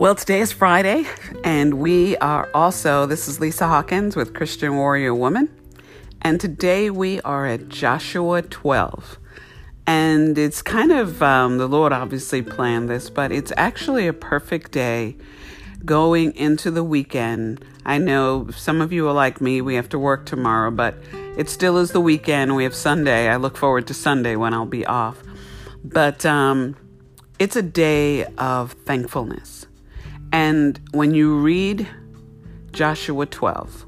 Well, today is Friday, and we are also, this is Lisa Hawkins with Christian Warrior Woman, and today we are at Joshua 12. And it's kind of, um, the Lord obviously planned this, but it's actually a perfect day going into the weekend. I know some of you are like me, we have to work tomorrow, but it still is the weekend. We have Sunday. I look forward to Sunday when I'll be off. But um, it's a day of thankfulness. And when you read Joshua 12,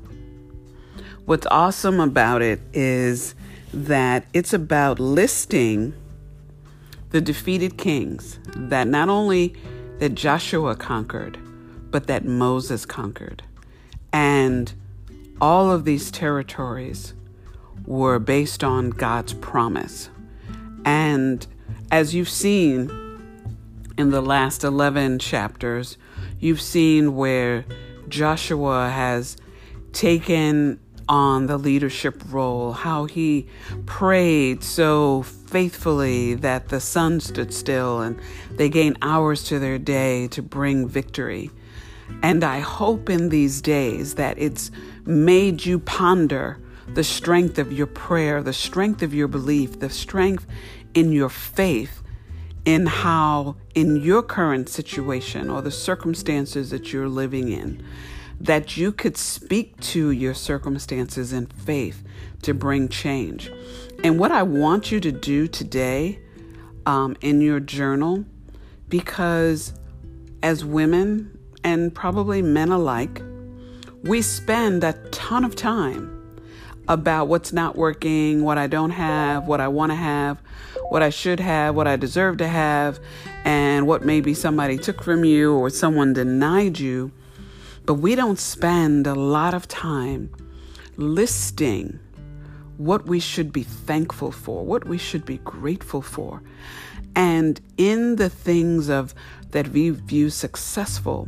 what's awesome about it is that it's about listing the defeated kings that not only that Joshua conquered, but that Moses conquered. And all of these territories were based on God's promise. And as you've seen in the last 11 chapters, You've seen where Joshua has taken on the leadership role, how he prayed so faithfully that the sun stood still and they gained hours to their day to bring victory. And I hope in these days that it's made you ponder the strength of your prayer, the strength of your belief, the strength in your faith in how, in your current situation or the circumstances that you're living in, that you could speak to your circumstances in faith to bring change. And what I want you to do today um, in your journal, because as women and probably men alike, we spend a ton of time about what's not working, what I don't have, what I want to have, what I should have, what I deserve to have, and what maybe somebody took from you or someone denied you. But we don't spend a lot of time listing what we should be thankful for, what we should be grateful for. And in the things of that we view successful,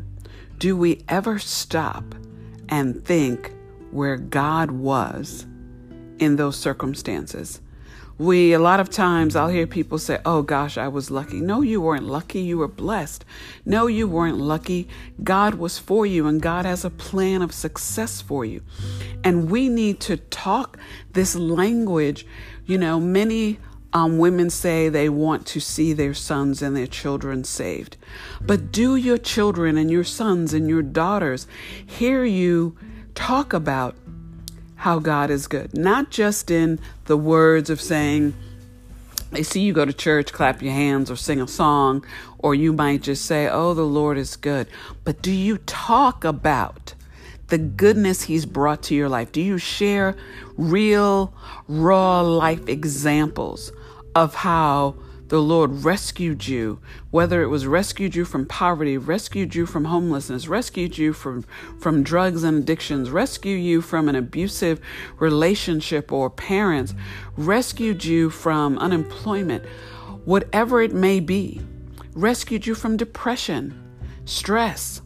do we ever stop and think where God was in those circumstances. We, a lot of times, I'll hear people say, Oh gosh, I was lucky. No, you weren't lucky. You were blessed. No, you weren't lucky. God was for you, and God has a plan of success for you. And we need to talk this language. You know, many um, women say they want to see their sons and their children saved. But do your children and your sons and your daughters hear you talk about how God is good, not just in the words of saying, they see you go to church, clap your hands, or sing a song, or you might just say, Oh, the Lord is good. But do you talk about the goodness He's brought to your life? Do you share real, raw life examples of how the Lord rescued you, whether it was rescued you from poverty, rescued you from homelessness, rescued you from, from drugs and addictions, rescued you from an abusive relationship or parents, rescued you from unemployment, whatever it may be, rescued you from depression, stress,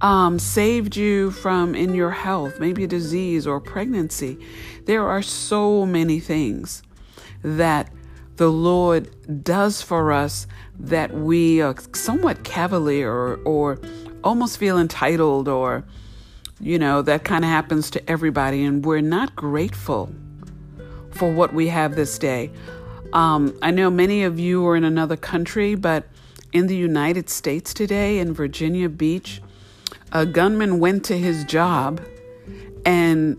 um, saved you from in your health, maybe a disease or pregnancy. There are so many things that the Lord does for us that we are somewhat cavalier or, or almost feel entitled or, you know, that kind of happens to everybody, and we're not grateful for what we have this day. Um, I know many of you are in another country, but in the United States today, in Virginia Beach, a gunman went to his job and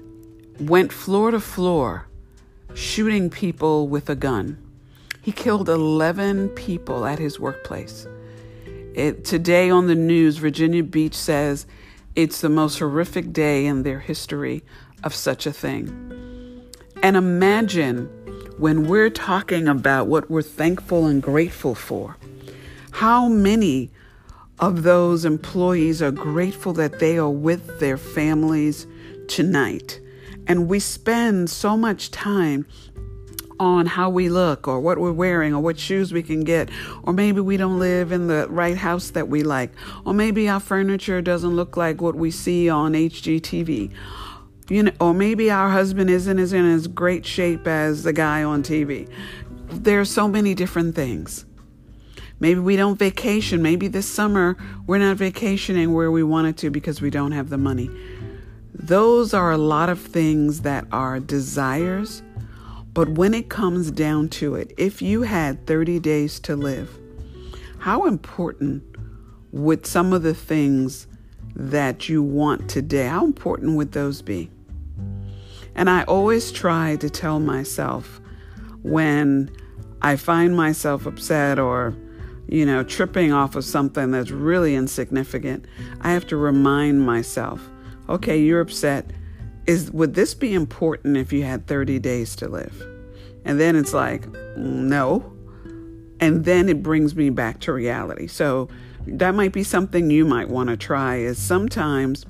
went floor to floor shooting people with a gun. He killed 11 people at his workplace. It, today on the news, Virginia Beach says it's the most horrific day in their history of such a thing. And imagine when we're talking about what we're thankful and grateful for, how many of those employees are grateful that they are with their families tonight. And we spend so much time on how we look or what we're wearing or what shoes we can get. Or maybe we don't live in the right house that we like. Or maybe our furniture doesn't look like what we see on HGTV. You know, or maybe our husband isn't as in as great shape as the guy on TV. There are so many different things. Maybe we don't vacation. Maybe this summer we're not vacationing where we wanted to because we don't have the money. Those are a lot of things that are desires. But when it comes down to it, if you had 30 days to live, how important would some of the things that you want today, how important would those be? And I always try to tell myself when I find myself upset or, you know, tripping off of something that's really insignificant, I have to remind myself, okay, you're upset. Is would this be important if you had 30 days to live? And then it's like, no. And then it brings me back to reality. So that might be something you might want to try is sometimes,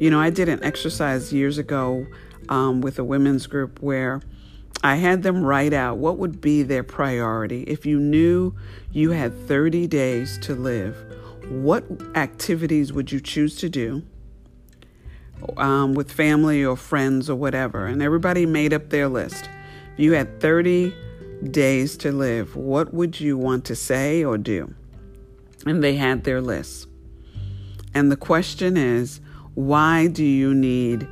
you know, I did an exercise years ago um, with a women's group where I had them write out what would be their priority. If you knew you had 30 days to live, what activities would you choose to do um, with family or friends or whatever? And everybody made up their list. If you had 30 days to live, what would you want to say or do? And they had their lists. And the question is, why do you need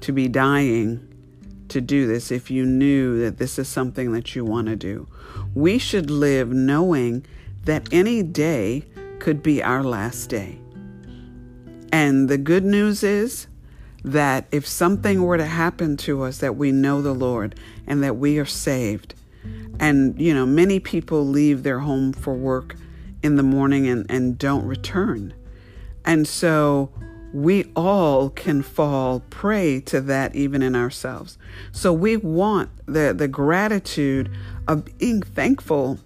to be dying to do this if you knew that this is something that you want to do. We should live knowing that any day could be our last day. And the good news is that if something were to happen to us, that we know the Lord and that we are saved. And, you know, many people leave their home for work in the morning and, and don't return. And so we all can fall prey to that even in ourselves. So we want the, the gratitude of being thankful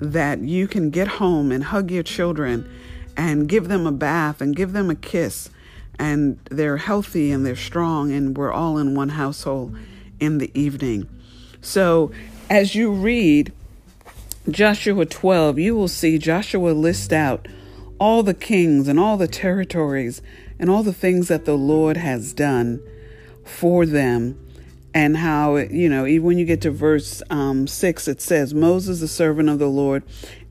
that you can get home and hug your children and give them a bath and give them a kiss and they're healthy and they're strong and we're all in one household in the evening. So as you read Joshua 12, you will see Joshua list out all the kings and all the territories and all the things that the Lord has done for them and how, you know, even when you get to verse um, 6, it says, Moses, the servant of the Lord,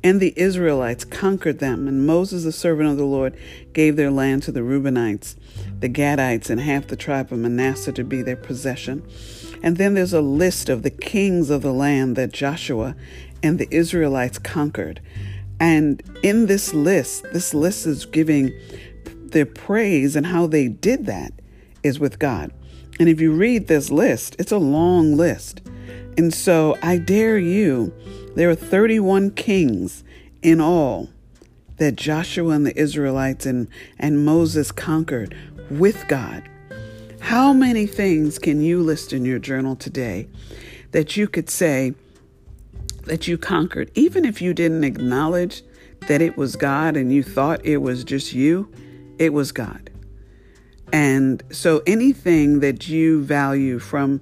and the Israelites conquered them. And Moses, the servant of the Lord, gave their land to the Reubenites, the Gadites, and half the tribe of Manasseh to be their possession. And then there's a list of the kings of the land that Joshua and the Israelites conquered. And in this list, this list is giving their praise and how they did that is with God. And if you read this list, it's a long list. And so I dare you, there are 31 kings in all that Joshua and the Israelites and, and Moses conquered with God. How many things can you list in your journal today that you could say that you conquered, even if you didn't acknowledge that it was God and you thought it was just you? It was God. And so anything that you value from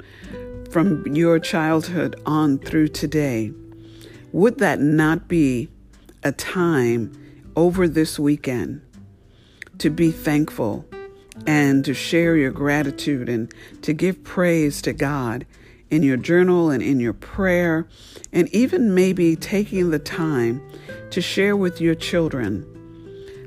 from your childhood on through today, would that not be a time over this weekend to be thankful and to share your gratitude and to give praise to God in your journal and in your prayer, and even maybe taking the time to share with your children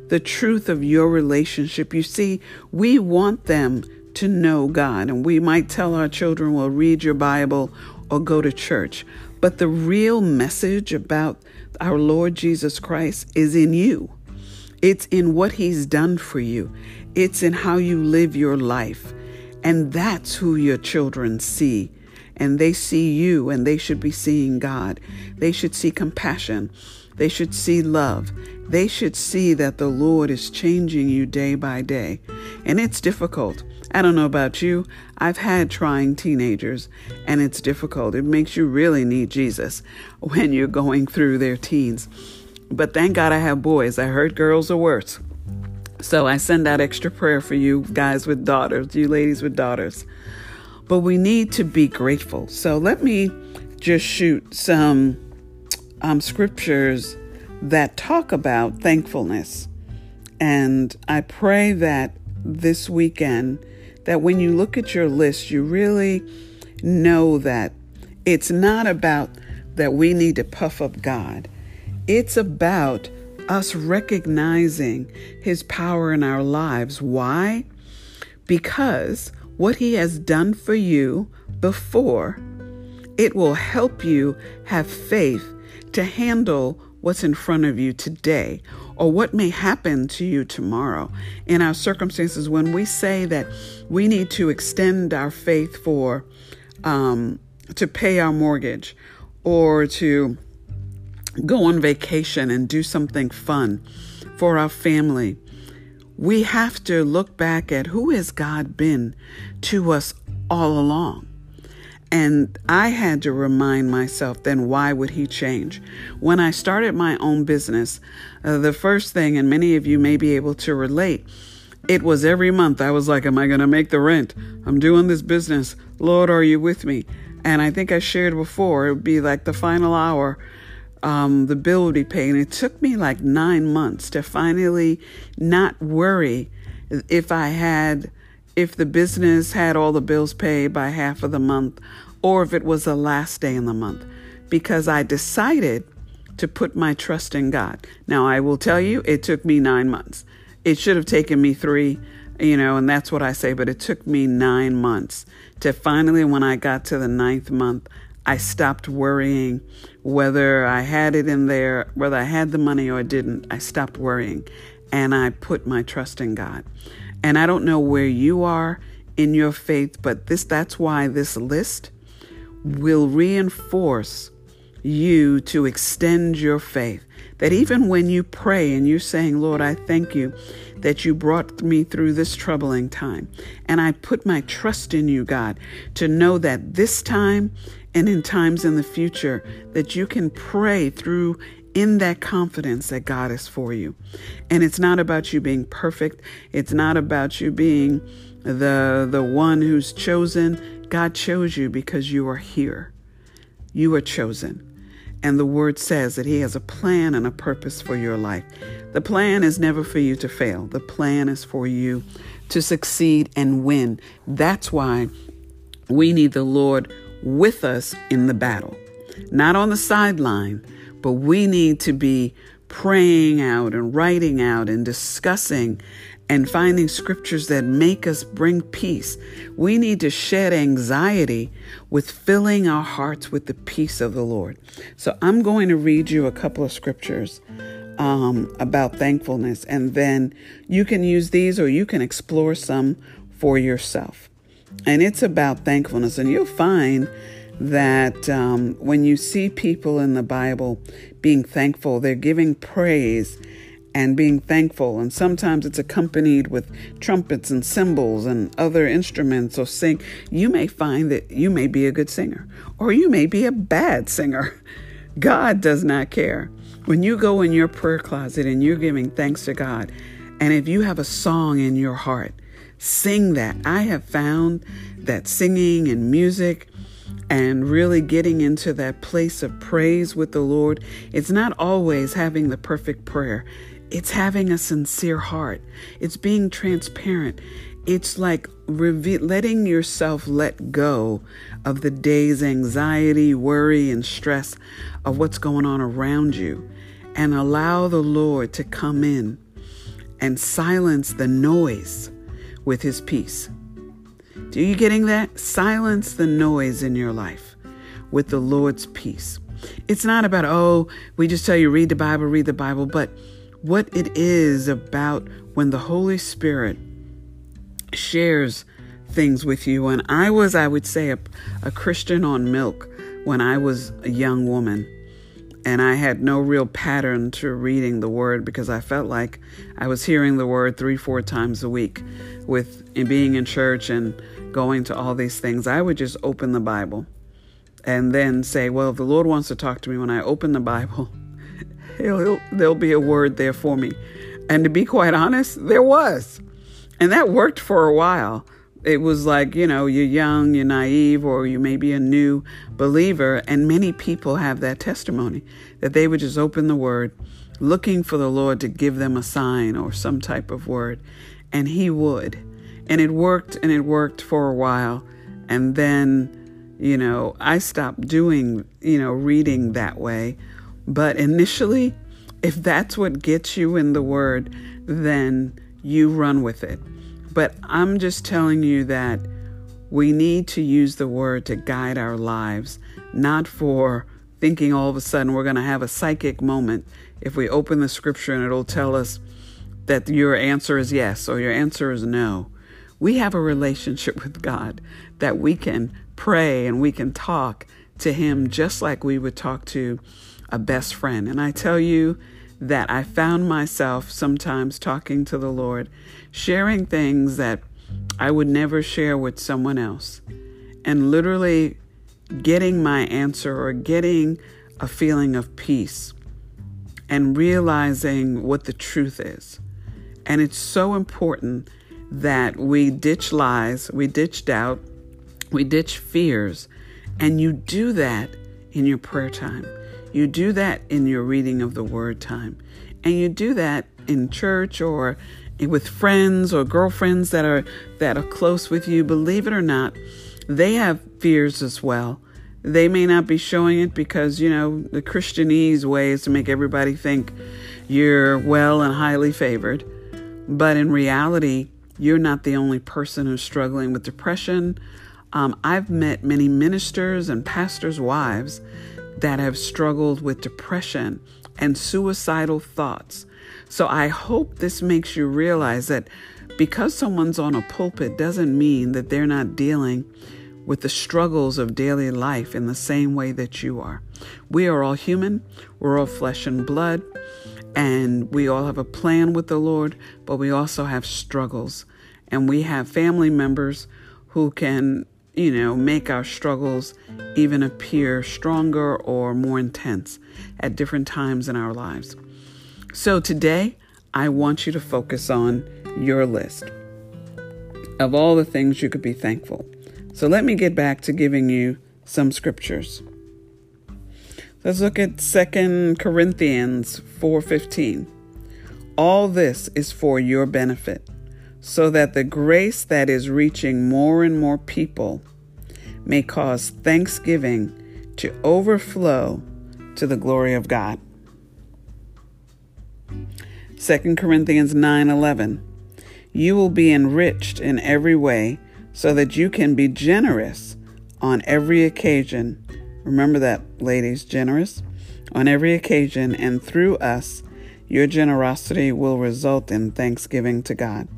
the truth of your relationship. You see, we want them to know God, and we might tell our children, well, read your Bible or go to church. But the real message about our Lord Jesus Christ is in you. It's in what He's done for you, it's in how you live your life. And that's who your children see. And they see you, and they should be seeing God. They should see compassion. They should see love. They should see that the Lord is changing you day by day. And it's difficult. I don't know about you. I've had trying teenagers, and it's difficult. It makes you really need Jesus when you're going through their teens. But thank God I have boys. I heard girls are worse. So I send out extra prayer for you guys with daughters, you ladies with daughters. But we need to be grateful. So let me just shoot some um, scriptures that talk about thankfulness. And I pray that this weekend, that when you look at your list, you really know that it's not about that we need to puff up God. It's about us recognizing His power in our lives. Why? Because what He has done for you before, it will help you have faith to handle what's in front of you today or what may happen to you tomorrow. In our circumstances, when we say that we need to extend our faith for um, to pay our mortgage or to go on vacation and do something fun for our family, we have to look back at who has God been to us all along. And I had to remind myself then why would he change? When I started my own business, uh, the first thing, and many of you may be able to relate, it was every month I was like, Am I going to make the rent? I'm doing this business. Lord, are you with me? And I think I shared before, it would be like the final hour, um, the bill would be paid. And it took me like nine months to finally not worry if I had if the business had all the bills paid by half of the month or if it was the last day in the month because I decided to put my trust in God. Now, I will tell you, it took me nine months. It should have taken me three, you know, and that's what I say, but it took me nine months to finally, when I got to the ninth month, I stopped worrying whether I had it in there, whether I had the money or I didn't. I stopped worrying and I put my trust in God. And I don't know where you are in your faith, but this that's why this list will reinforce you to extend your faith. That even when you pray and you're saying, Lord, I thank you that you brought me through this troubling time. And I put my trust in you, God, to know that this time and in times in the future, that you can pray through in that confidence that God is for you. And it's not about you being perfect. It's not about you being the the one who's chosen. God chose you because you are here. You are chosen. And the word says that he has a plan and a purpose for your life. The plan is never for you to fail. The plan is for you to succeed and win. That's why we need the Lord with us in the battle. Not on the sideline, but we need to be praying out and writing out and discussing and finding scriptures that make us bring peace. We need to shed anxiety with filling our hearts with the peace of the Lord. So I'm going to read you a couple of scriptures um, about thankfulness, and then you can use these or you can explore some for yourself. And it's about thankfulness, and you'll find that um, when you see people in the Bible being thankful, they're giving praise and being thankful. And sometimes it's accompanied with trumpets and cymbals and other instruments or sing. You may find that you may be a good singer or you may be a bad singer. God does not care. When you go in your prayer closet and you're giving thanks to God, and if you have a song in your heart, sing that. I have found that singing and music and really getting into that place of praise with the Lord, it's not always having the perfect prayer. It's having a sincere heart. It's being transparent. It's like reve- letting yourself let go of the day's anxiety, worry, and stress of what's going on around you and allow the Lord to come in and silence the noise with his peace. Do you getting that? Silence the noise in your life with the Lord's peace. It's not about, oh, we just tell you read the Bible, read the Bible, but what it is about when the Holy Spirit shares things with you. And I was, I would say, a, a Christian on milk when I was a young woman. And I had no real pattern to reading the word because I felt like I was hearing the word three, four times a week with being in church and going to all these things, I would just open the Bible and then say, Well, if the Lord wants to talk to me when I open the Bible, he'll, he'll, there'll be a word there for me. And to be quite honest, there was. And that worked for a while. It was like, you know, you're young, you're naive, or you may be a new believer. And many people have that testimony that they would just open the word looking for the Lord to give them a sign or some type of word. And He would. And it worked and it worked for a while. And then, you know, I stopped doing, you know, reading that way. But initially, if that's what gets you in the Word, then you run with it. But I'm just telling you that we need to use the Word to guide our lives, not for thinking all of a sudden we're going to have a psychic moment if we open the scripture and it'll tell us that your answer is yes or your answer is no. We have a relationship with God that we can pray and we can talk to Him just like we would talk to a best friend. And I tell you that I found myself sometimes talking to the Lord, sharing things that I would never share with someone else, and literally getting my answer or getting a feeling of peace and realizing what the truth is. And it's so important that we ditch lies, we ditch doubt, we ditch fears, and you do that in your prayer time. You do that in your reading of the word time. And you do that in church or with friends or girlfriends that are that are close with you. Believe it or not, they have fears as well. They may not be showing it because, you know, the Christianese way is to make everybody think you're well and highly favored. But in reality, you're not the only person who's struggling with depression. Um, I've met many ministers and pastors' wives that have struggled with depression and suicidal thoughts. So I hope this makes you realize that because someone's on a pulpit doesn't mean that they're not dealing with the struggles of daily life in the same way that you are. We are all human, we're all flesh and blood, and we all have a plan with the Lord, but we also have struggles. And we have family members who can, you know, make our struggles even appear stronger or more intense at different times in our lives. So today, I want you to focus on your list of all the things you could be thankful. So let me get back to giving you some scriptures. Let's look at 2 Corinthians 4:15. All this is for your benefit, so that the grace that is reaching more and more people may cause thanksgiving to overflow to the glory of God. 2 Corinthians 9:11 You will be enriched in every way so that you can be generous on every occasion. Remember that, ladies, generous on every occasion, and through us, your generosity will result in thanksgiving to God.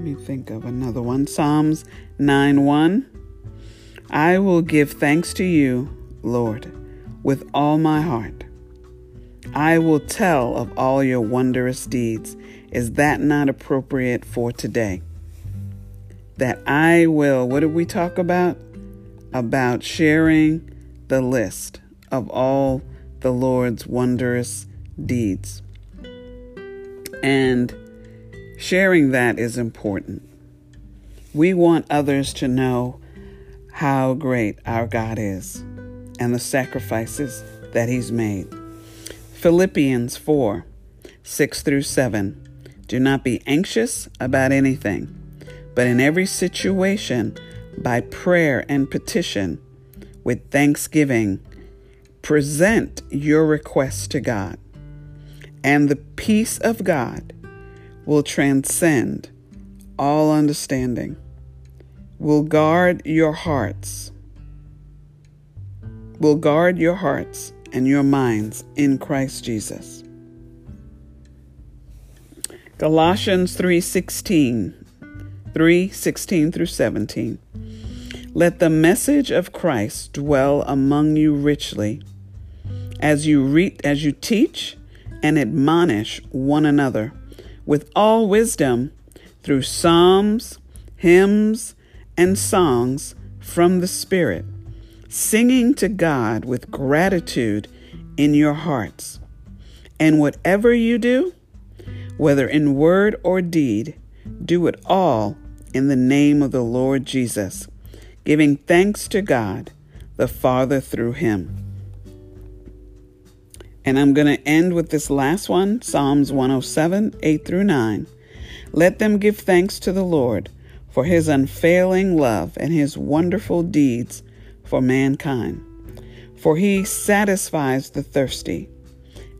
Me think of another one. Psalms 9 1. I will give thanks to you, Lord, with all my heart. I will tell of all your wondrous deeds. Is that not appropriate for today? That I will, what did we talk about? About sharing the list of all the Lord's wondrous deeds. And sharing that is important. We want others to know how great our God is and the sacrifices that He's made. Philippians 4 6 through 7. Do not be anxious about anything, but in every situation, by prayer and petition, with thanksgiving, present your requests to God. And the peace of God will transcend all understanding, will guard your hearts, will guard your hearts and your minds in Christ Jesus. Colossians 3:16 3:16 through 17 Let the message of Christ dwell among you richly as you read as you teach and admonish one another with all wisdom through psalms, hymns, and songs from the Spirit, singing to God with gratitude in your hearts. And whatever you do, whether in word or deed, do it all in the name of the Lord Jesus, giving thanks to God the Father through him. And I'm going to end with this last one Psalms 107, 8 through 9. Let them give thanks to the Lord for his unfailing love and his wonderful deeds for mankind. for he satisfies the thirsty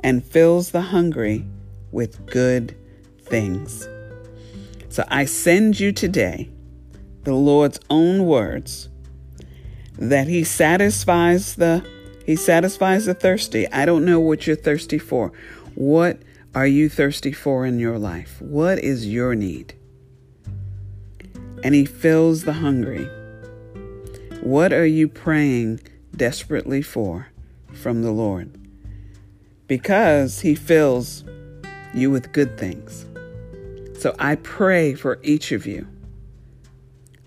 and fills the hungry with good things. So I send you today the Lord's own words that he satisfies the he satisfies the thirsty. I don't know what you're thirsty for. What are you thirsty for in your life? What is your need? And he fills the hungry. What are you praying desperately for from the Lord because He fills you with good things. So I pray for each of you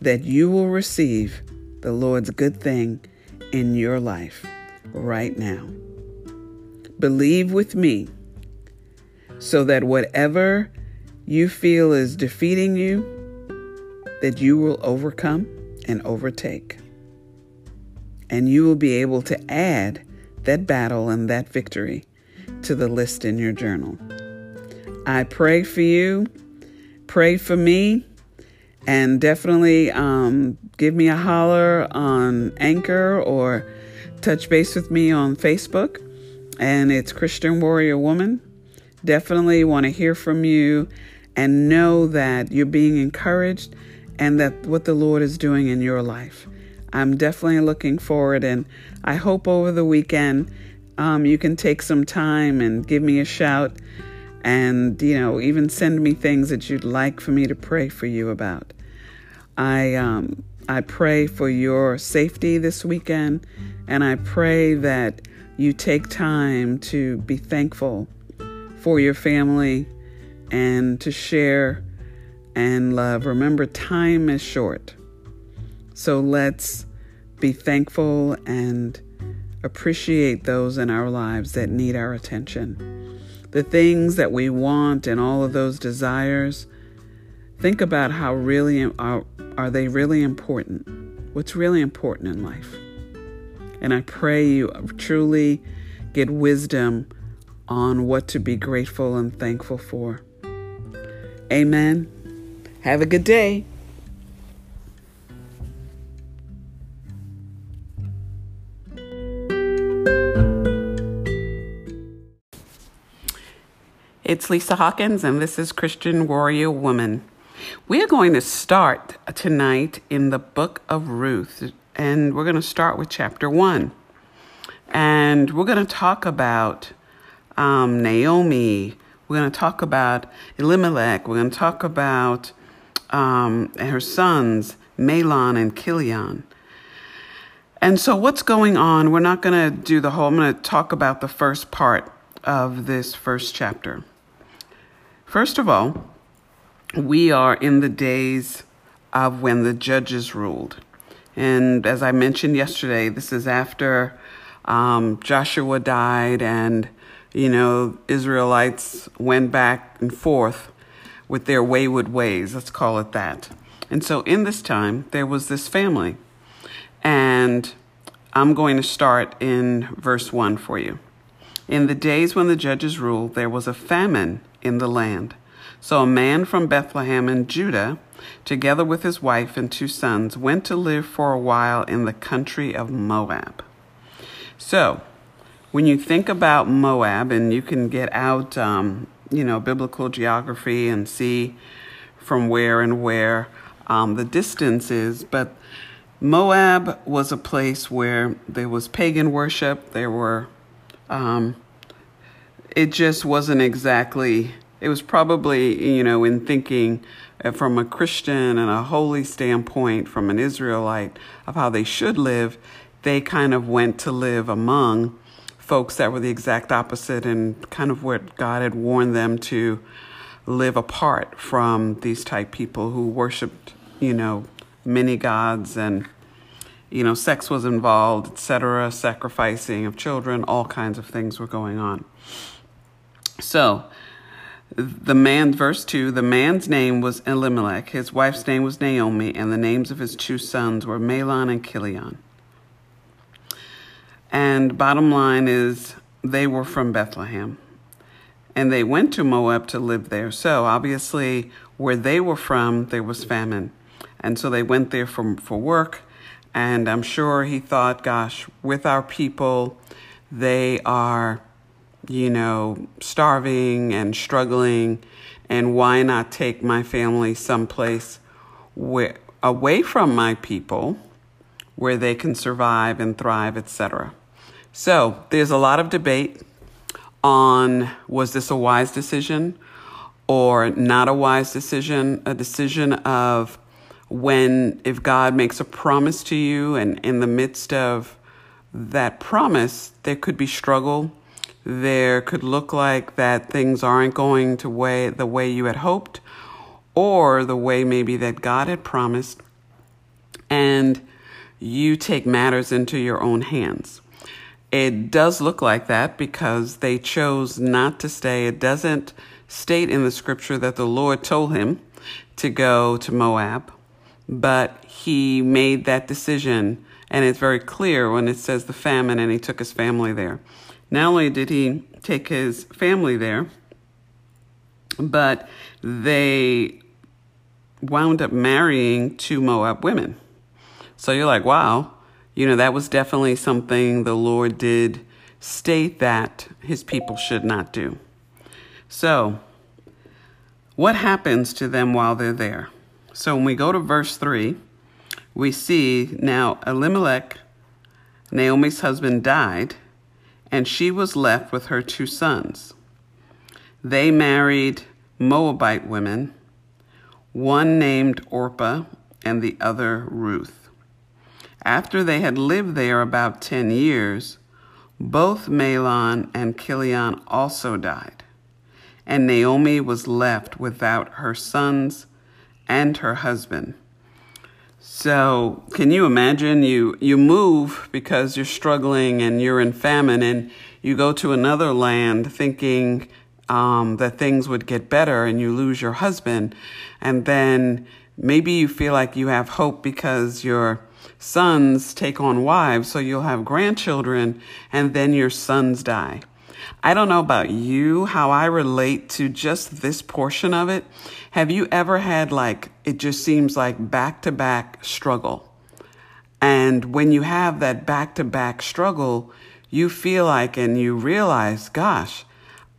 that you will receive the Lord's good thing in your life right now. Believe with me so that whatever you feel is defeating you, that you will overcome and overtake and you will be able to add that battle and that victory to the list in your journal. I pray for you, pray for me, and definitely um, give me a holler on Anchor or touch base with me on Facebook. And it's Christian Warrior Woman. Definitely want to hear from you and know that you're being encouraged and that what the Lord is doing in your life. I'm definitely looking forward, and I hope over the weekend um, you can take some time and give me a shout and, you know, even send me things that you'd like for me to pray for you about. I, um, I pray for your safety this weekend, and I pray that you take time to be thankful for your family and to share and love. Remember, time is short. So let's be thankful and appreciate those in our lives that need our attention. The things that we want and all of those desires, think about how really are, are they really important? What's really important in life? And I pray you truly get wisdom on what to be grateful and thankful for. Amen. Have a good day. It's Lisa Hawkins, and this is Christian Warrior Woman. We are going to start tonight in the book of Ruth, and we're going to start with chapter one. And we're going to talk about um, Naomi. We're going to talk about Elimelech. We're going to talk about um, her sons, Mahlon and Chilion. And so, what's going on? We're not going to do the whole, I'm going to talk about the first part of this first chapter. First of all, we are in the days of when the judges ruled. And as I mentioned yesterday, this is after um, Joshua died and, you know, Israelites went back and forth with their wayward ways. Let's call it that. And so in this time, there was this family. And I'm going to start in verse 1 for you. In the days when the judges ruled, there was a famine in the land. So a man from Bethlehem in Judah, together with his wife and two sons, went to live for a while in the country of Moab. So, when you think about Moab, and you can get out, um, you know, biblical geography and see from where and where um, the distance is, but Moab was a place where there was pagan worship. There were, um, it just wasn't exactly it was probably, you know, in thinking uh, from a Christian and a holy standpoint, from an Israelite, of how they should live, they kind of went to live among folks that were the exact opposite and kind of what God had warned them to live apart from these type people who worshiped, you know, many gods and you know, sex was involved, etc., sacrificing of children, all kinds of things were going on. So, the man, verse 2, the man's name was Elimelech, his wife's name was Naomi, and the names of his two sons were Mahlon and Chilion. And bottom line is, they were from Bethlehem. And they went to Moab to live there. So obviously, where they were from, there was famine. And so they went there for, for work. And I'm sure he thought, gosh, with our people, they are, you know, starving and struggling. And why not take my family someplace where, away from my people where they can survive and thrive, etc. So there's a lot of debate on was this a wise decision or not a wise decision, a decision of when if God makes a promise to you and in the midst of that promise there could be struggle there could look like that things aren't going to way the way you had hoped or the way maybe that God had promised and you take matters into your own hands it does look like that because they chose not to stay it doesn't state in the scripture that the Lord told him to go to Moab, but he made that decision. And it's very clear when it says the famine and he took his family there. Not only did he take his family there, but they wound up marrying two Moab women. So you're like, wow, you know, that was definitely something the Lord did state that his people should not do. So, what happens to them while they're there? So, when we go to verse 3, we see now Elimelech, Naomi's husband, died, and she was left with her two sons. They married Moabite women, one named Orpah and the other Ruth. After they had lived there about 10 years, both Mahlon and Chilion also died and Naomi was left without her sons and her husband. So, can you imagine you you move because you're struggling and you're in famine and you go to another land thinking um, that things would get better and you lose your husband and then maybe you feel like you have hope because your sons take on wives so you'll have grandchildren and then your sons die. I don't know about you, how I relate to just this portion of it. Have you ever had like, it just seems like back to back struggle? And when you have that back to back struggle, you feel like and you realize, gosh,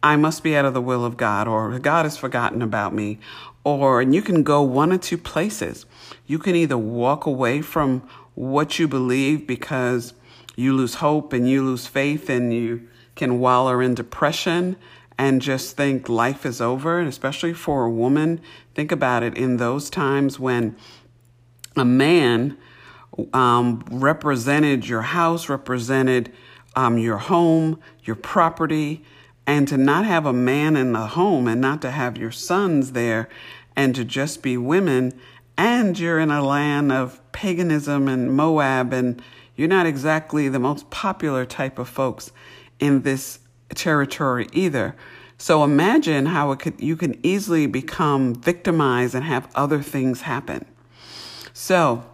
I must be out of the will of God, or God has forgotten about me. Or, and you can go one or two places. You can either walk away from what you believe because you lose hope and you lose faith and you can wallow in depression and just think life is over. And especially for a woman, think about it in those times when a man um, represented your house, represented um, your home, your property, and to not have a man in the home and not to have your sons there and to just be women, and you're in a land of paganism and Moab, and you're not exactly the most popular type of folks in this territory either. So imagine how it could you can easily become victimized and have other things happen. So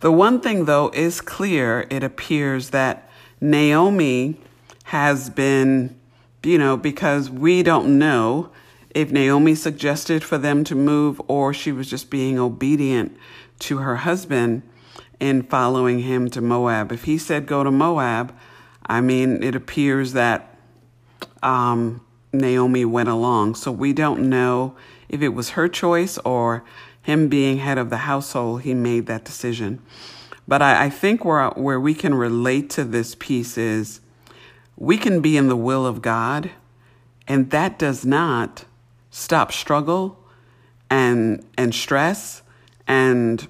the one thing though is clear, it appears that Naomi has been, you know, because we don't know if Naomi suggested for them to move or she was just being obedient to her husband in following him to Moab. If he said go to Moab, I mean, it appears that um, Naomi went along. So we don't know if it was her choice or him being head of the household, he made that decision. But I, I think where, where we can relate to this piece is we can be in the will of God, and that does not stop struggle and and stress and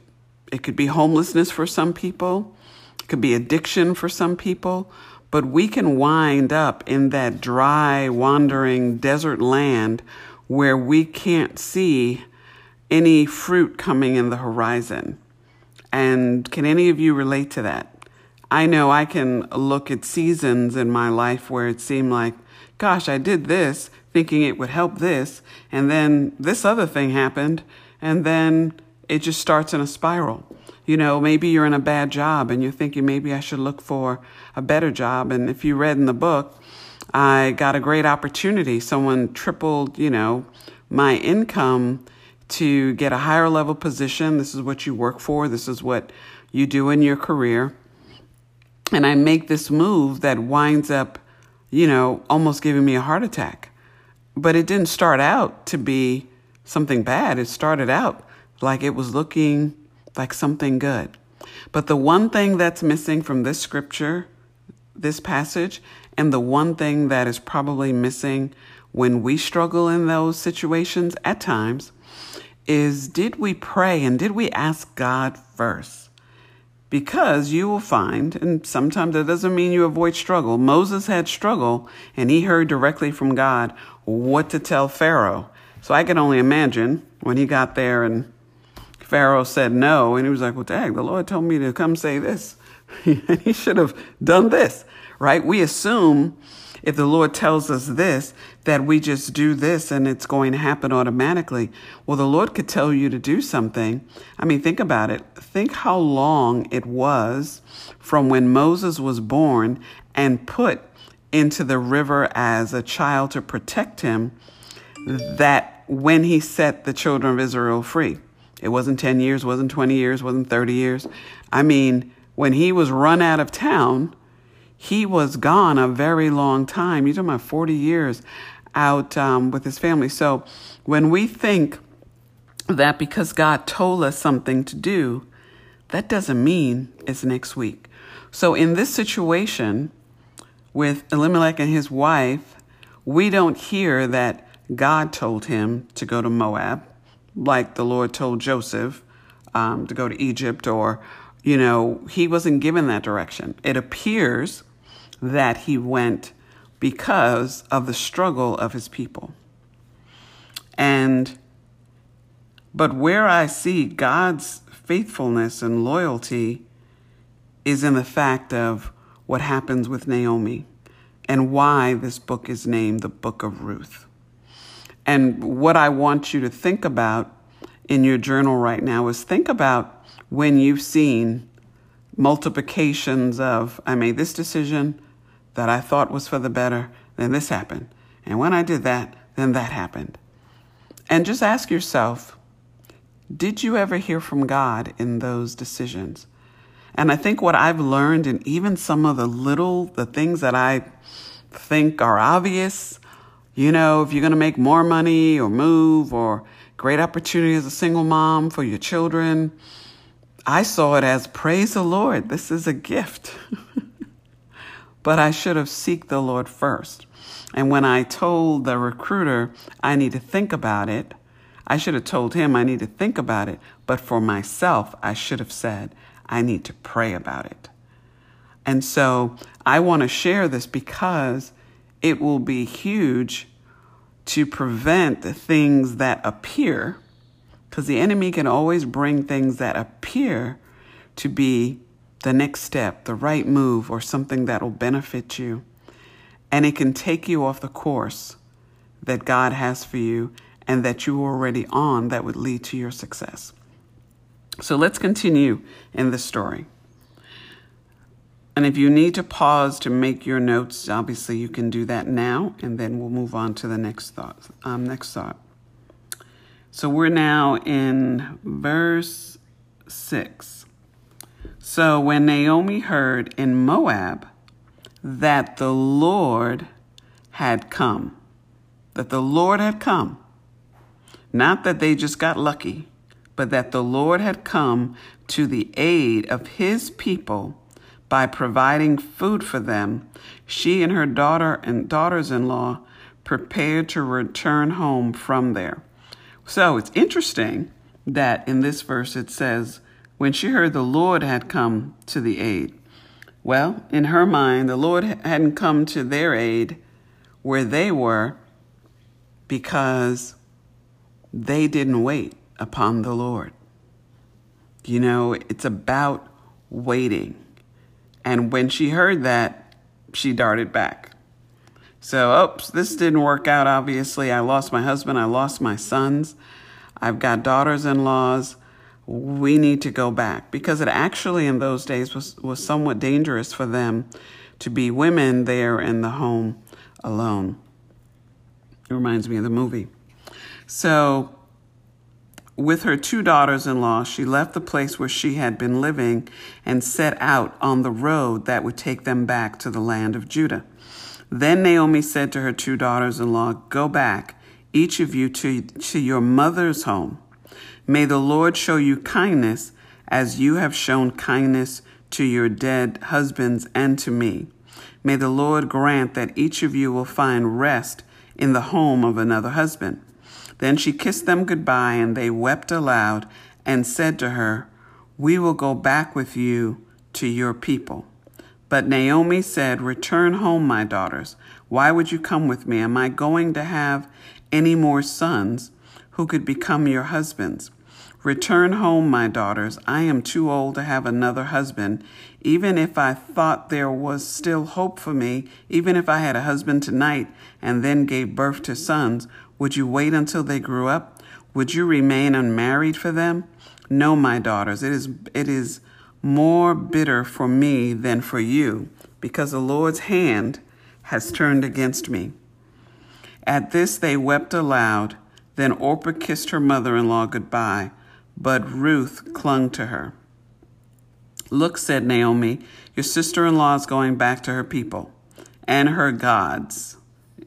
it could be homelessness for some people it could be addiction for some people but we can wind up in that dry, wandering desert land where we can't see any fruit coming in the horizon. And can any of you relate to that? I know I can look at seasons in my life where it seemed like, gosh, I did this thinking it would help this, and then this other thing happened, and then it just starts in a spiral. You know, maybe you're in a bad job and you're thinking maybe I should look for a better job. And if you read in the book, I got a great opportunity. Someone tripled, you know, my income to get a higher level position. This is what you work for. This is what you do in your career. And I make this move that winds up, you know, almost giving me a heart attack. But it didn't start out to be something bad. It started out like it was looking like something good. But the one thing that's missing from this scripture, this passage, and the one thing that is probably missing when we struggle in those situations at times is did we pray and did we ask God first? Because you will find, and sometimes that doesn't mean you avoid struggle. Moses had struggle and he heard directly from God what to tell Pharaoh. So I can only imagine when he got there and Pharaoh said no, and he was like, Well, dang, the Lord told me to come say this. he should have done this, right? We assume if the Lord tells us this, that we just do this and it's going to happen automatically. Well, the Lord could tell you to do something. I mean, think about it. Think how long it was from when Moses was born and put into the river as a child to protect him that when he set the children of Israel free. It wasn't 10 years, wasn't 20 years, wasn't 30 years. I mean, when he was run out of town, he was gone a very long time. You're talking about 40 years out um, with his family. So when we think that because God told us something to do, that doesn't mean it's next week. So in this situation with Elimelech and his wife, we don't hear that God told him to go to Moab, like the Lord told Joseph um, to go to Egypt, or, you know, he wasn't given that direction. It appears that he went because of the struggle of his people. And, but where I see God's faithfulness and loyalty is in the fact of what happens with Naomi and why this book is named the Book of Ruth. And what I want you to think about in your journal right now is think about when you've seen multiplications of, I made this decision, that I thought was for the better, then this happened. And when I did that, then that happened. And just ask yourself, did you ever hear from God in those decisions? And I think what I've learned, and even some of the little, the things that I think are obvious, you know, if you're going to make more money or move or great opportunity as a single mom for your children, I saw it as praise the Lord. This is a gift. but I should have seeked the Lord first. And when I told the recruiter I need to think about it, I should have told him I need to think about it. But for myself, I should have said I need to pray about it. And so I want to share this because it will be huge to prevent the things that appear, because the enemy can always bring things that appear to be the next step, the right move, or something that will benefit you. And it can take you off the course that God has for you and that you were already on that would lead to your success. So let's continue in the story. And if you need to pause to make your notes, obviously you can do that now, and then we'll move on to the next thought. Um, next thought. So we're now in verse six. So when Naomi heard in Moab that the Lord had come, that the Lord had come, not that they just got lucky, but that the Lord had come to the aid of his people by providing food for them, she and her daughter and daughters-in-law prepared to return home from there. So it's interesting that in this verse it says, when she heard the Lord had come to the aid. Well, in her mind, the Lord hadn't come to their aid where they were because they didn't wait upon the Lord. You know, it's about waiting. And when she heard that, she darted back. So, oops, this didn't work out, obviously. I lost my husband, I lost my sons, I've got daughters in laws we need to go back because it actually in those days was, was somewhat dangerous for them to be women there in the home alone. It reminds me of the movie. So with her two daughters in law, she left the place where she had been living and set out on the road that would take them back to the land of Judah. Then Naomi said to her two daughters in law, Go back, each of you, to, to your mother's home. May the Lord show you kindness as you have shown kindness to your dead husbands and to me. May the Lord grant that each of you will find rest in the home of another husband. Then she kissed them goodbye, and they wept aloud and said to her, We will go back with you to your people. But Naomi said, Return home, my daughters. Why would you come with me? Am I going to have any more sons who could become your husbands? Return home, my daughters. I am too old to have another husband. Even if I thought there was still hope for me, even if I had a husband tonight and then gave birth to sons, would you wait until they grew up? Would you remain unmarried for them? No, my daughters, it is, it is more bitter for me than for you, because the Lord's hand has turned against me. At this they wept aloud. Then Orpah kissed her mother in law goodbye but Ruth clung to her. Look, said Naomi, your sister in law is going back to her people and her gods.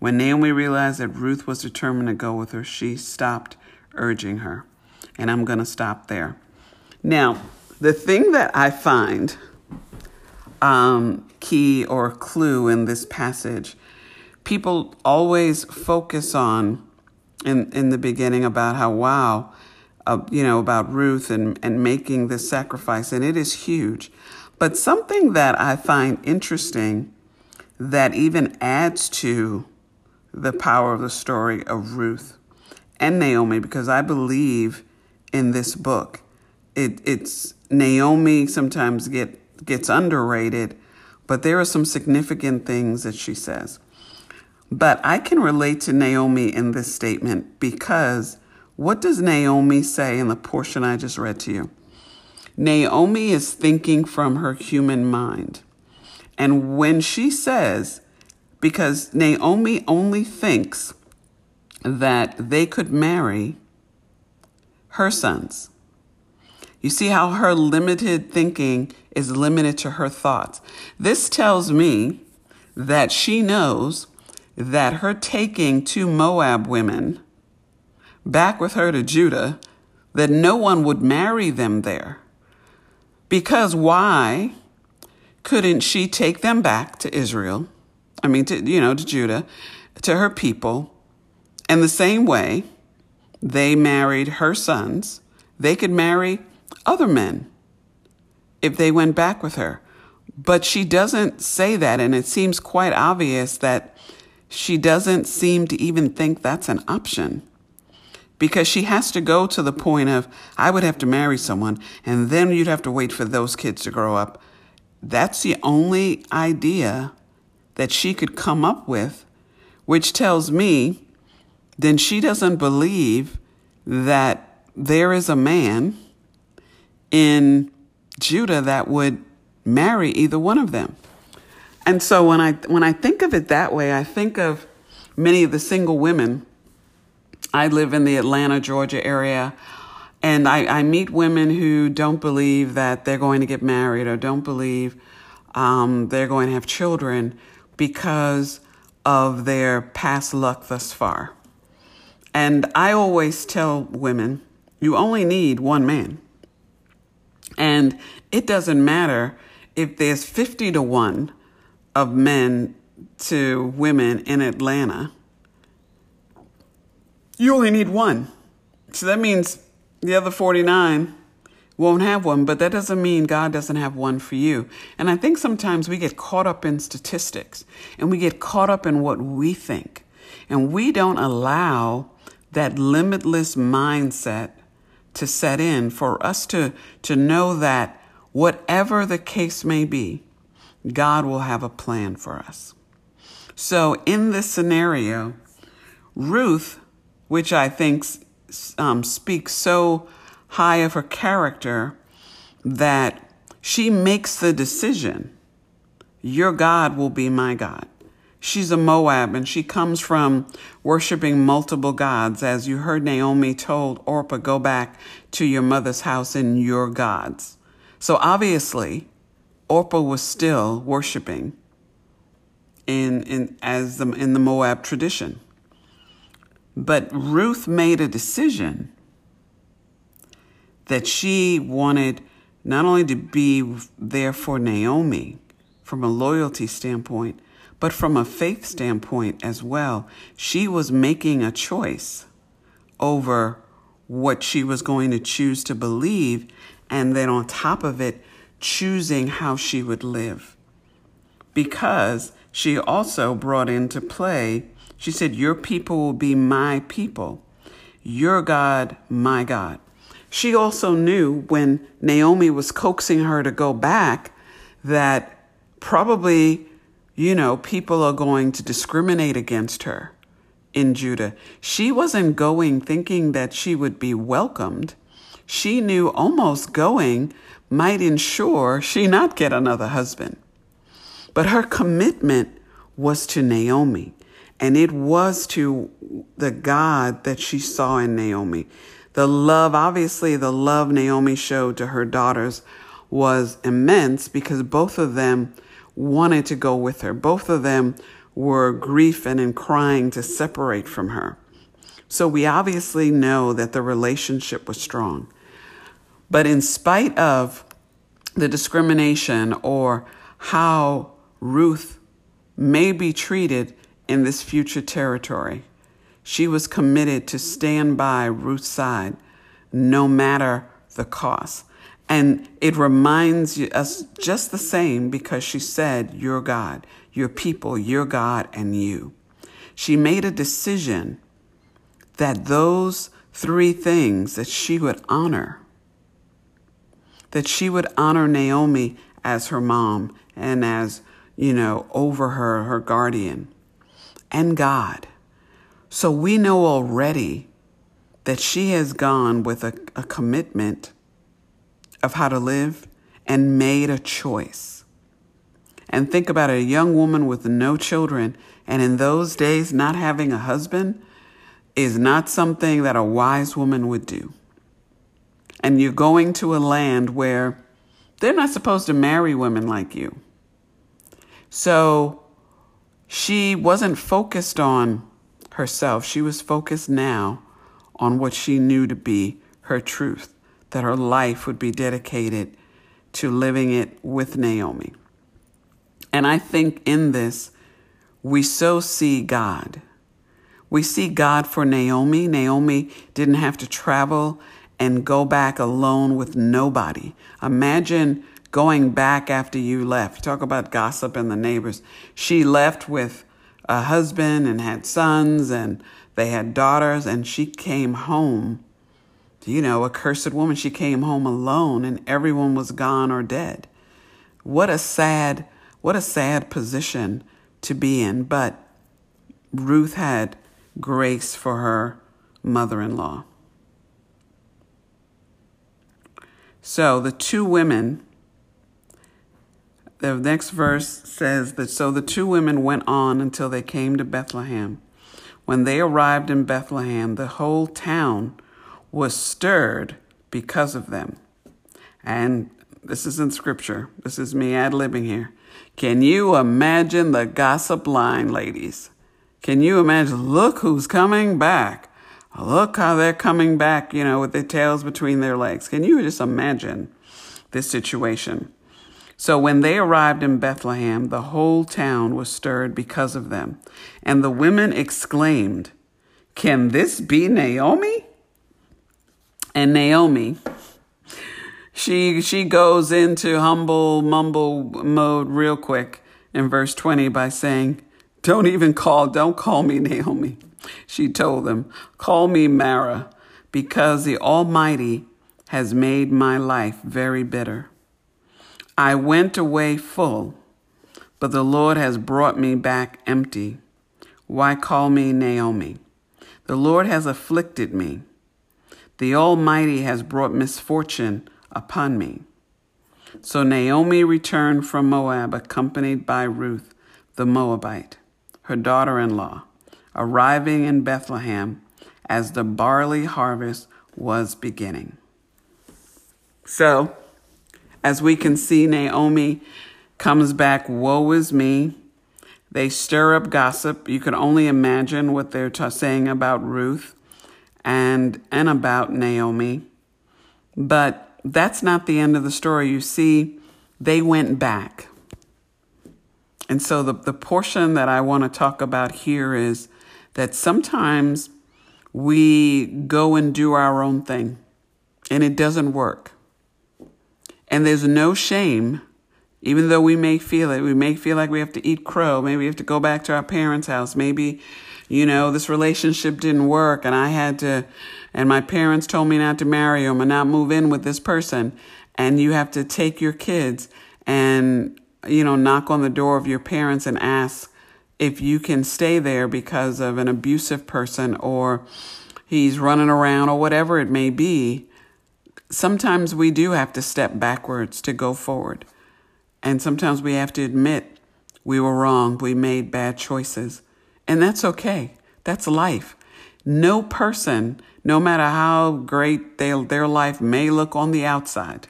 When Naomi realized that Ruth was determined to go with her, she stopped urging her. And I'm going to stop there. Now, the thing that I find um, key or clue in this passage, people always focus on in in the beginning about how wow, uh, you know about Ruth and and making this sacrifice, and it is huge. But something that I find interesting that even adds to the power of the story of Ruth and Naomi, because I believe in this book, it, it's Naomi sometimes get gets underrated, but there are some significant things that she says. But I can relate to Naomi in this statement because what does Naomi say in the portion I just read to you? Naomi is thinking from her human mind. And when she says, because Naomi only thinks that they could marry her sons. You see how her limited thinking is limited to her thoughts. This tells me that she knows that her taking two Moab women back with her to Judah, that no one would marry them there. Because why couldn't she take them back to Israel? I mean, to, you know, to Judah, to her people. And the same way they married her sons, they could marry other men if they went back with her. But she doesn't say that, and it seems quite obvious that she doesn't seem to even think that's an option because she has to go to the point of, I would have to marry someone and then you'd have to wait for those kids to grow up. That's the only idea that she could come up with, which tells me then she doesn't believe that there is a man in Judah that would marry either one of them. And so when I when I think of it that way, I think of many of the single women. I live in the Atlanta, Georgia area, and I, I meet women who don't believe that they're going to get married or don't believe um, they're going to have children because of their past luck thus far. And I always tell women, you only need one man. And it doesn't matter if there's 50 to 1 of men to women in Atlanta, you only need one. So that means the other 49 won't have one, but that doesn't mean God doesn't have one for you. And I think sometimes we get caught up in statistics and we get caught up in what we think. And we don't allow that limitless mindset to set in for us to, to know that whatever the case may be, God will have a plan for us. So in this scenario, Ruth, which I think um, speaks so high of her character that she makes the decision your God will be my God. She's a Moab and she comes from worshiping multiple gods. As you heard Naomi told Orpah, go back to your mother's house and your gods. So obviously, Orpah was still worshiping in, in, as the, in the Moab tradition. But Ruth made a decision that she wanted not only to be there for Naomi from a loyalty standpoint, but from a faith standpoint as well. She was making a choice over what she was going to choose to believe, and then on top of it, choosing how she would live. Because she also brought into play, she said, Your people will be my people, your God, my God. She also knew when Naomi was coaxing her to go back that probably you know, people are going to discriminate against her in Judah. She wasn't going thinking that she would be welcomed. She knew almost going might ensure she not get another husband. But her commitment was to Naomi, and it was to the God that she saw in Naomi. The love, obviously, the love Naomi showed to her daughters was immense because both of them wanted to go with her. Both of them were grief and in crying to separate from her. So we obviously know that the relationship was strong. But in spite of the discrimination or how Ruth may be treated in this future territory, she was committed to stand by Ruth's side no matter the cost. And it reminds us just the same because she said, Your God, your people, your God, and you. She made a decision that those three things that she would honor, that she would honor Naomi as her mom and as, you know, over her, her guardian, and God. So we know already that she has gone with a, a commitment of how to live and made a choice. And think about it a young woman with no children, and in those days, not having a husband is not something that a wise woman would do. And you're going to a land where they're not supposed to marry women like you. So she wasn't focused on herself. She was focused now on what she knew to be her truth that her life would be dedicated to living it with Naomi. And I think in this, we so see God. We see God for Naomi. Naomi didn't have to travel and go back alone with nobody. Imagine going back after you left. Talk about gossip and the neighbors. She left with a husband and had sons and they had daughters, and she came home you know, a cursed woman. She came home alone and everyone was gone or dead. What a sad, what a sad position to be in. But Ruth had grace for her mother in law. So the two women, the next verse says that so the two women went on until they came to Bethlehem. When they arrived in Bethlehem, the whole town was stirred because of them. And this is in scripture. This is me ad libbing here. Can you imagine the gossip line, ladies? Can you imagine? Look who's coming back. Look how they're coming back, you know, with their tails between their legs. Can you just imagine this situation? So when they arrived in Bethlehem, the whole town was stirred because of them. And the women exclaimed, Can this be Naomi? And Naomi, she she goes into humble mumble mode real quick in verse 20 by saying, "Don't even call, don't call me Naomi." She told them, "Call me Mara, because the Almighty has made my life very bitter. I went away full, but the Lord has brought me back empty. Why call me Naomi? The Lord has afflicted me. The Almighty has brought misfortune upon me. So Naomi returned from Moab, accompanied by Ruth the Moabite, her daughter in law, arriving in Bethlehem as the barley harvest was beginning. So, as we can see, Naomi comes back, woe is me. They stir up gossip. You can only imagine what they're t- saying about Ruth and, and about Naomi. But that's not the end of the story. You see, they went back. And so the, the portion that I want to talk about here is that sometimes we go and do our own thing and it doesn't work. And there's no shame, even though we may feel it. We may feel like we have to eat crow. Maybe we have to go back to our parents' house. Maybe, you know, this relationship didn't work and I had to, and my parents told me not to marry him and not move in with this person. And you have to take your kids and, you know, knock on the door of your parents and ask if you can stay there because of an abusive person or he's running around or whatever it may be sometimes we do have to step backwards to go forward. And sometimes we have to admit we were wrong, we made bad choices. And that's okay. That's life. No person, no matter how great they, their life may look on the outside,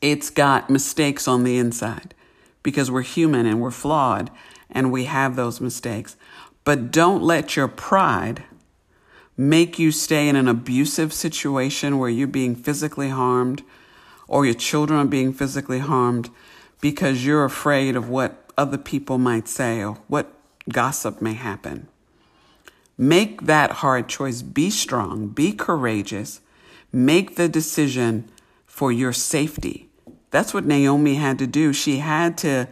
it's got mistakes on the inside because we're human and we're flawed and we have those mistakes. But don't let your pride make you stay in an abusive situation where you're being physically harmed or your children are being physically harmed because you're afraid of what other people might say or what gossip may happen. Make that hard choice. Be strong, be courageous, make the decision for your safety. That's what Naomi had to do. She had to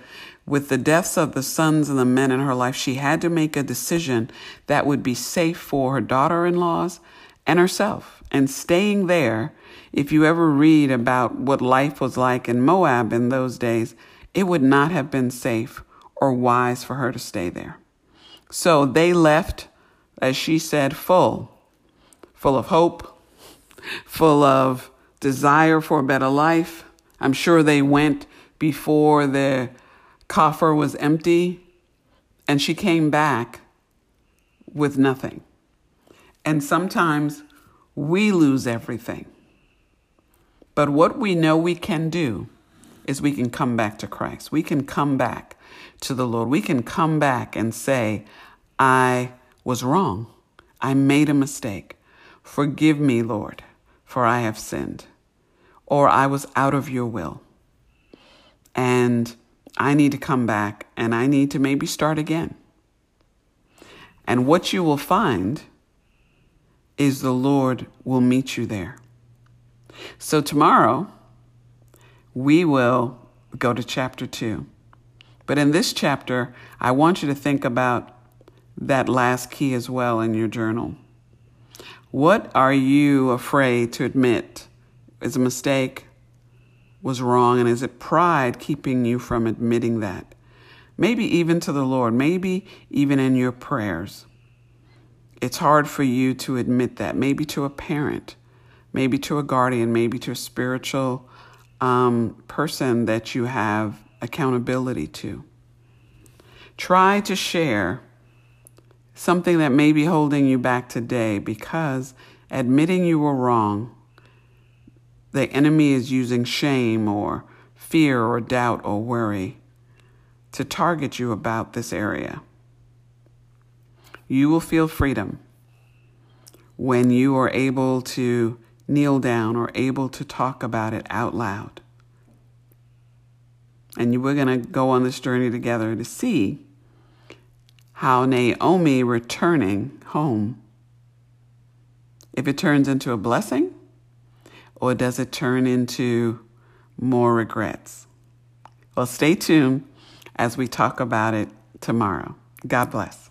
with the deaths of the sons and the men in her life, she had to make a decision that would be safe for her daughter in laws and herself. And staying there, if you ever read about what life was like in Moab in those days, it would not have been safe or wise for her to stay there. So they left, as she said, full, full of hope, full of desire for a better life. I'm sure they went before the coffer was empty, and she came back with nothing. And sometimes we lose everything. But what we know we can do is we can come back to Christ. We can come back to the Lord. We can come back and say, I was wrong. I made a mistake. Forgive me, Lord, for I have sinned. Or I was out of your will. And I need to come back and I need to maybe start again. And what you will find is the Lord will meet you there. So tomorrow, we will go to chapter two. But in this chapter, I want you to think about that last key as well in your journal. What are you afraid to admit is a mistake, was wrong? And is it pride keeping you from admitting that? Maybe even to the Lord, maybe even in your prayers. It's hard for you to admit that, maybe to a parent, maybe to a guardian, maybe to a spiritual um, person that you have accountability to. Try to share something that may be holding you back today because admitting you were wrong the enemy is using shame or fear or doubt or worry to target you about this area. You will feel freedom when you are able to kneel down or able to talk about it out loud. And we're going to go on this journey together to see how Naomi returning home, if it turns into a blessing or does it turn into more regrets? Well, stay tuned as we talk about it tomorrow. God bless.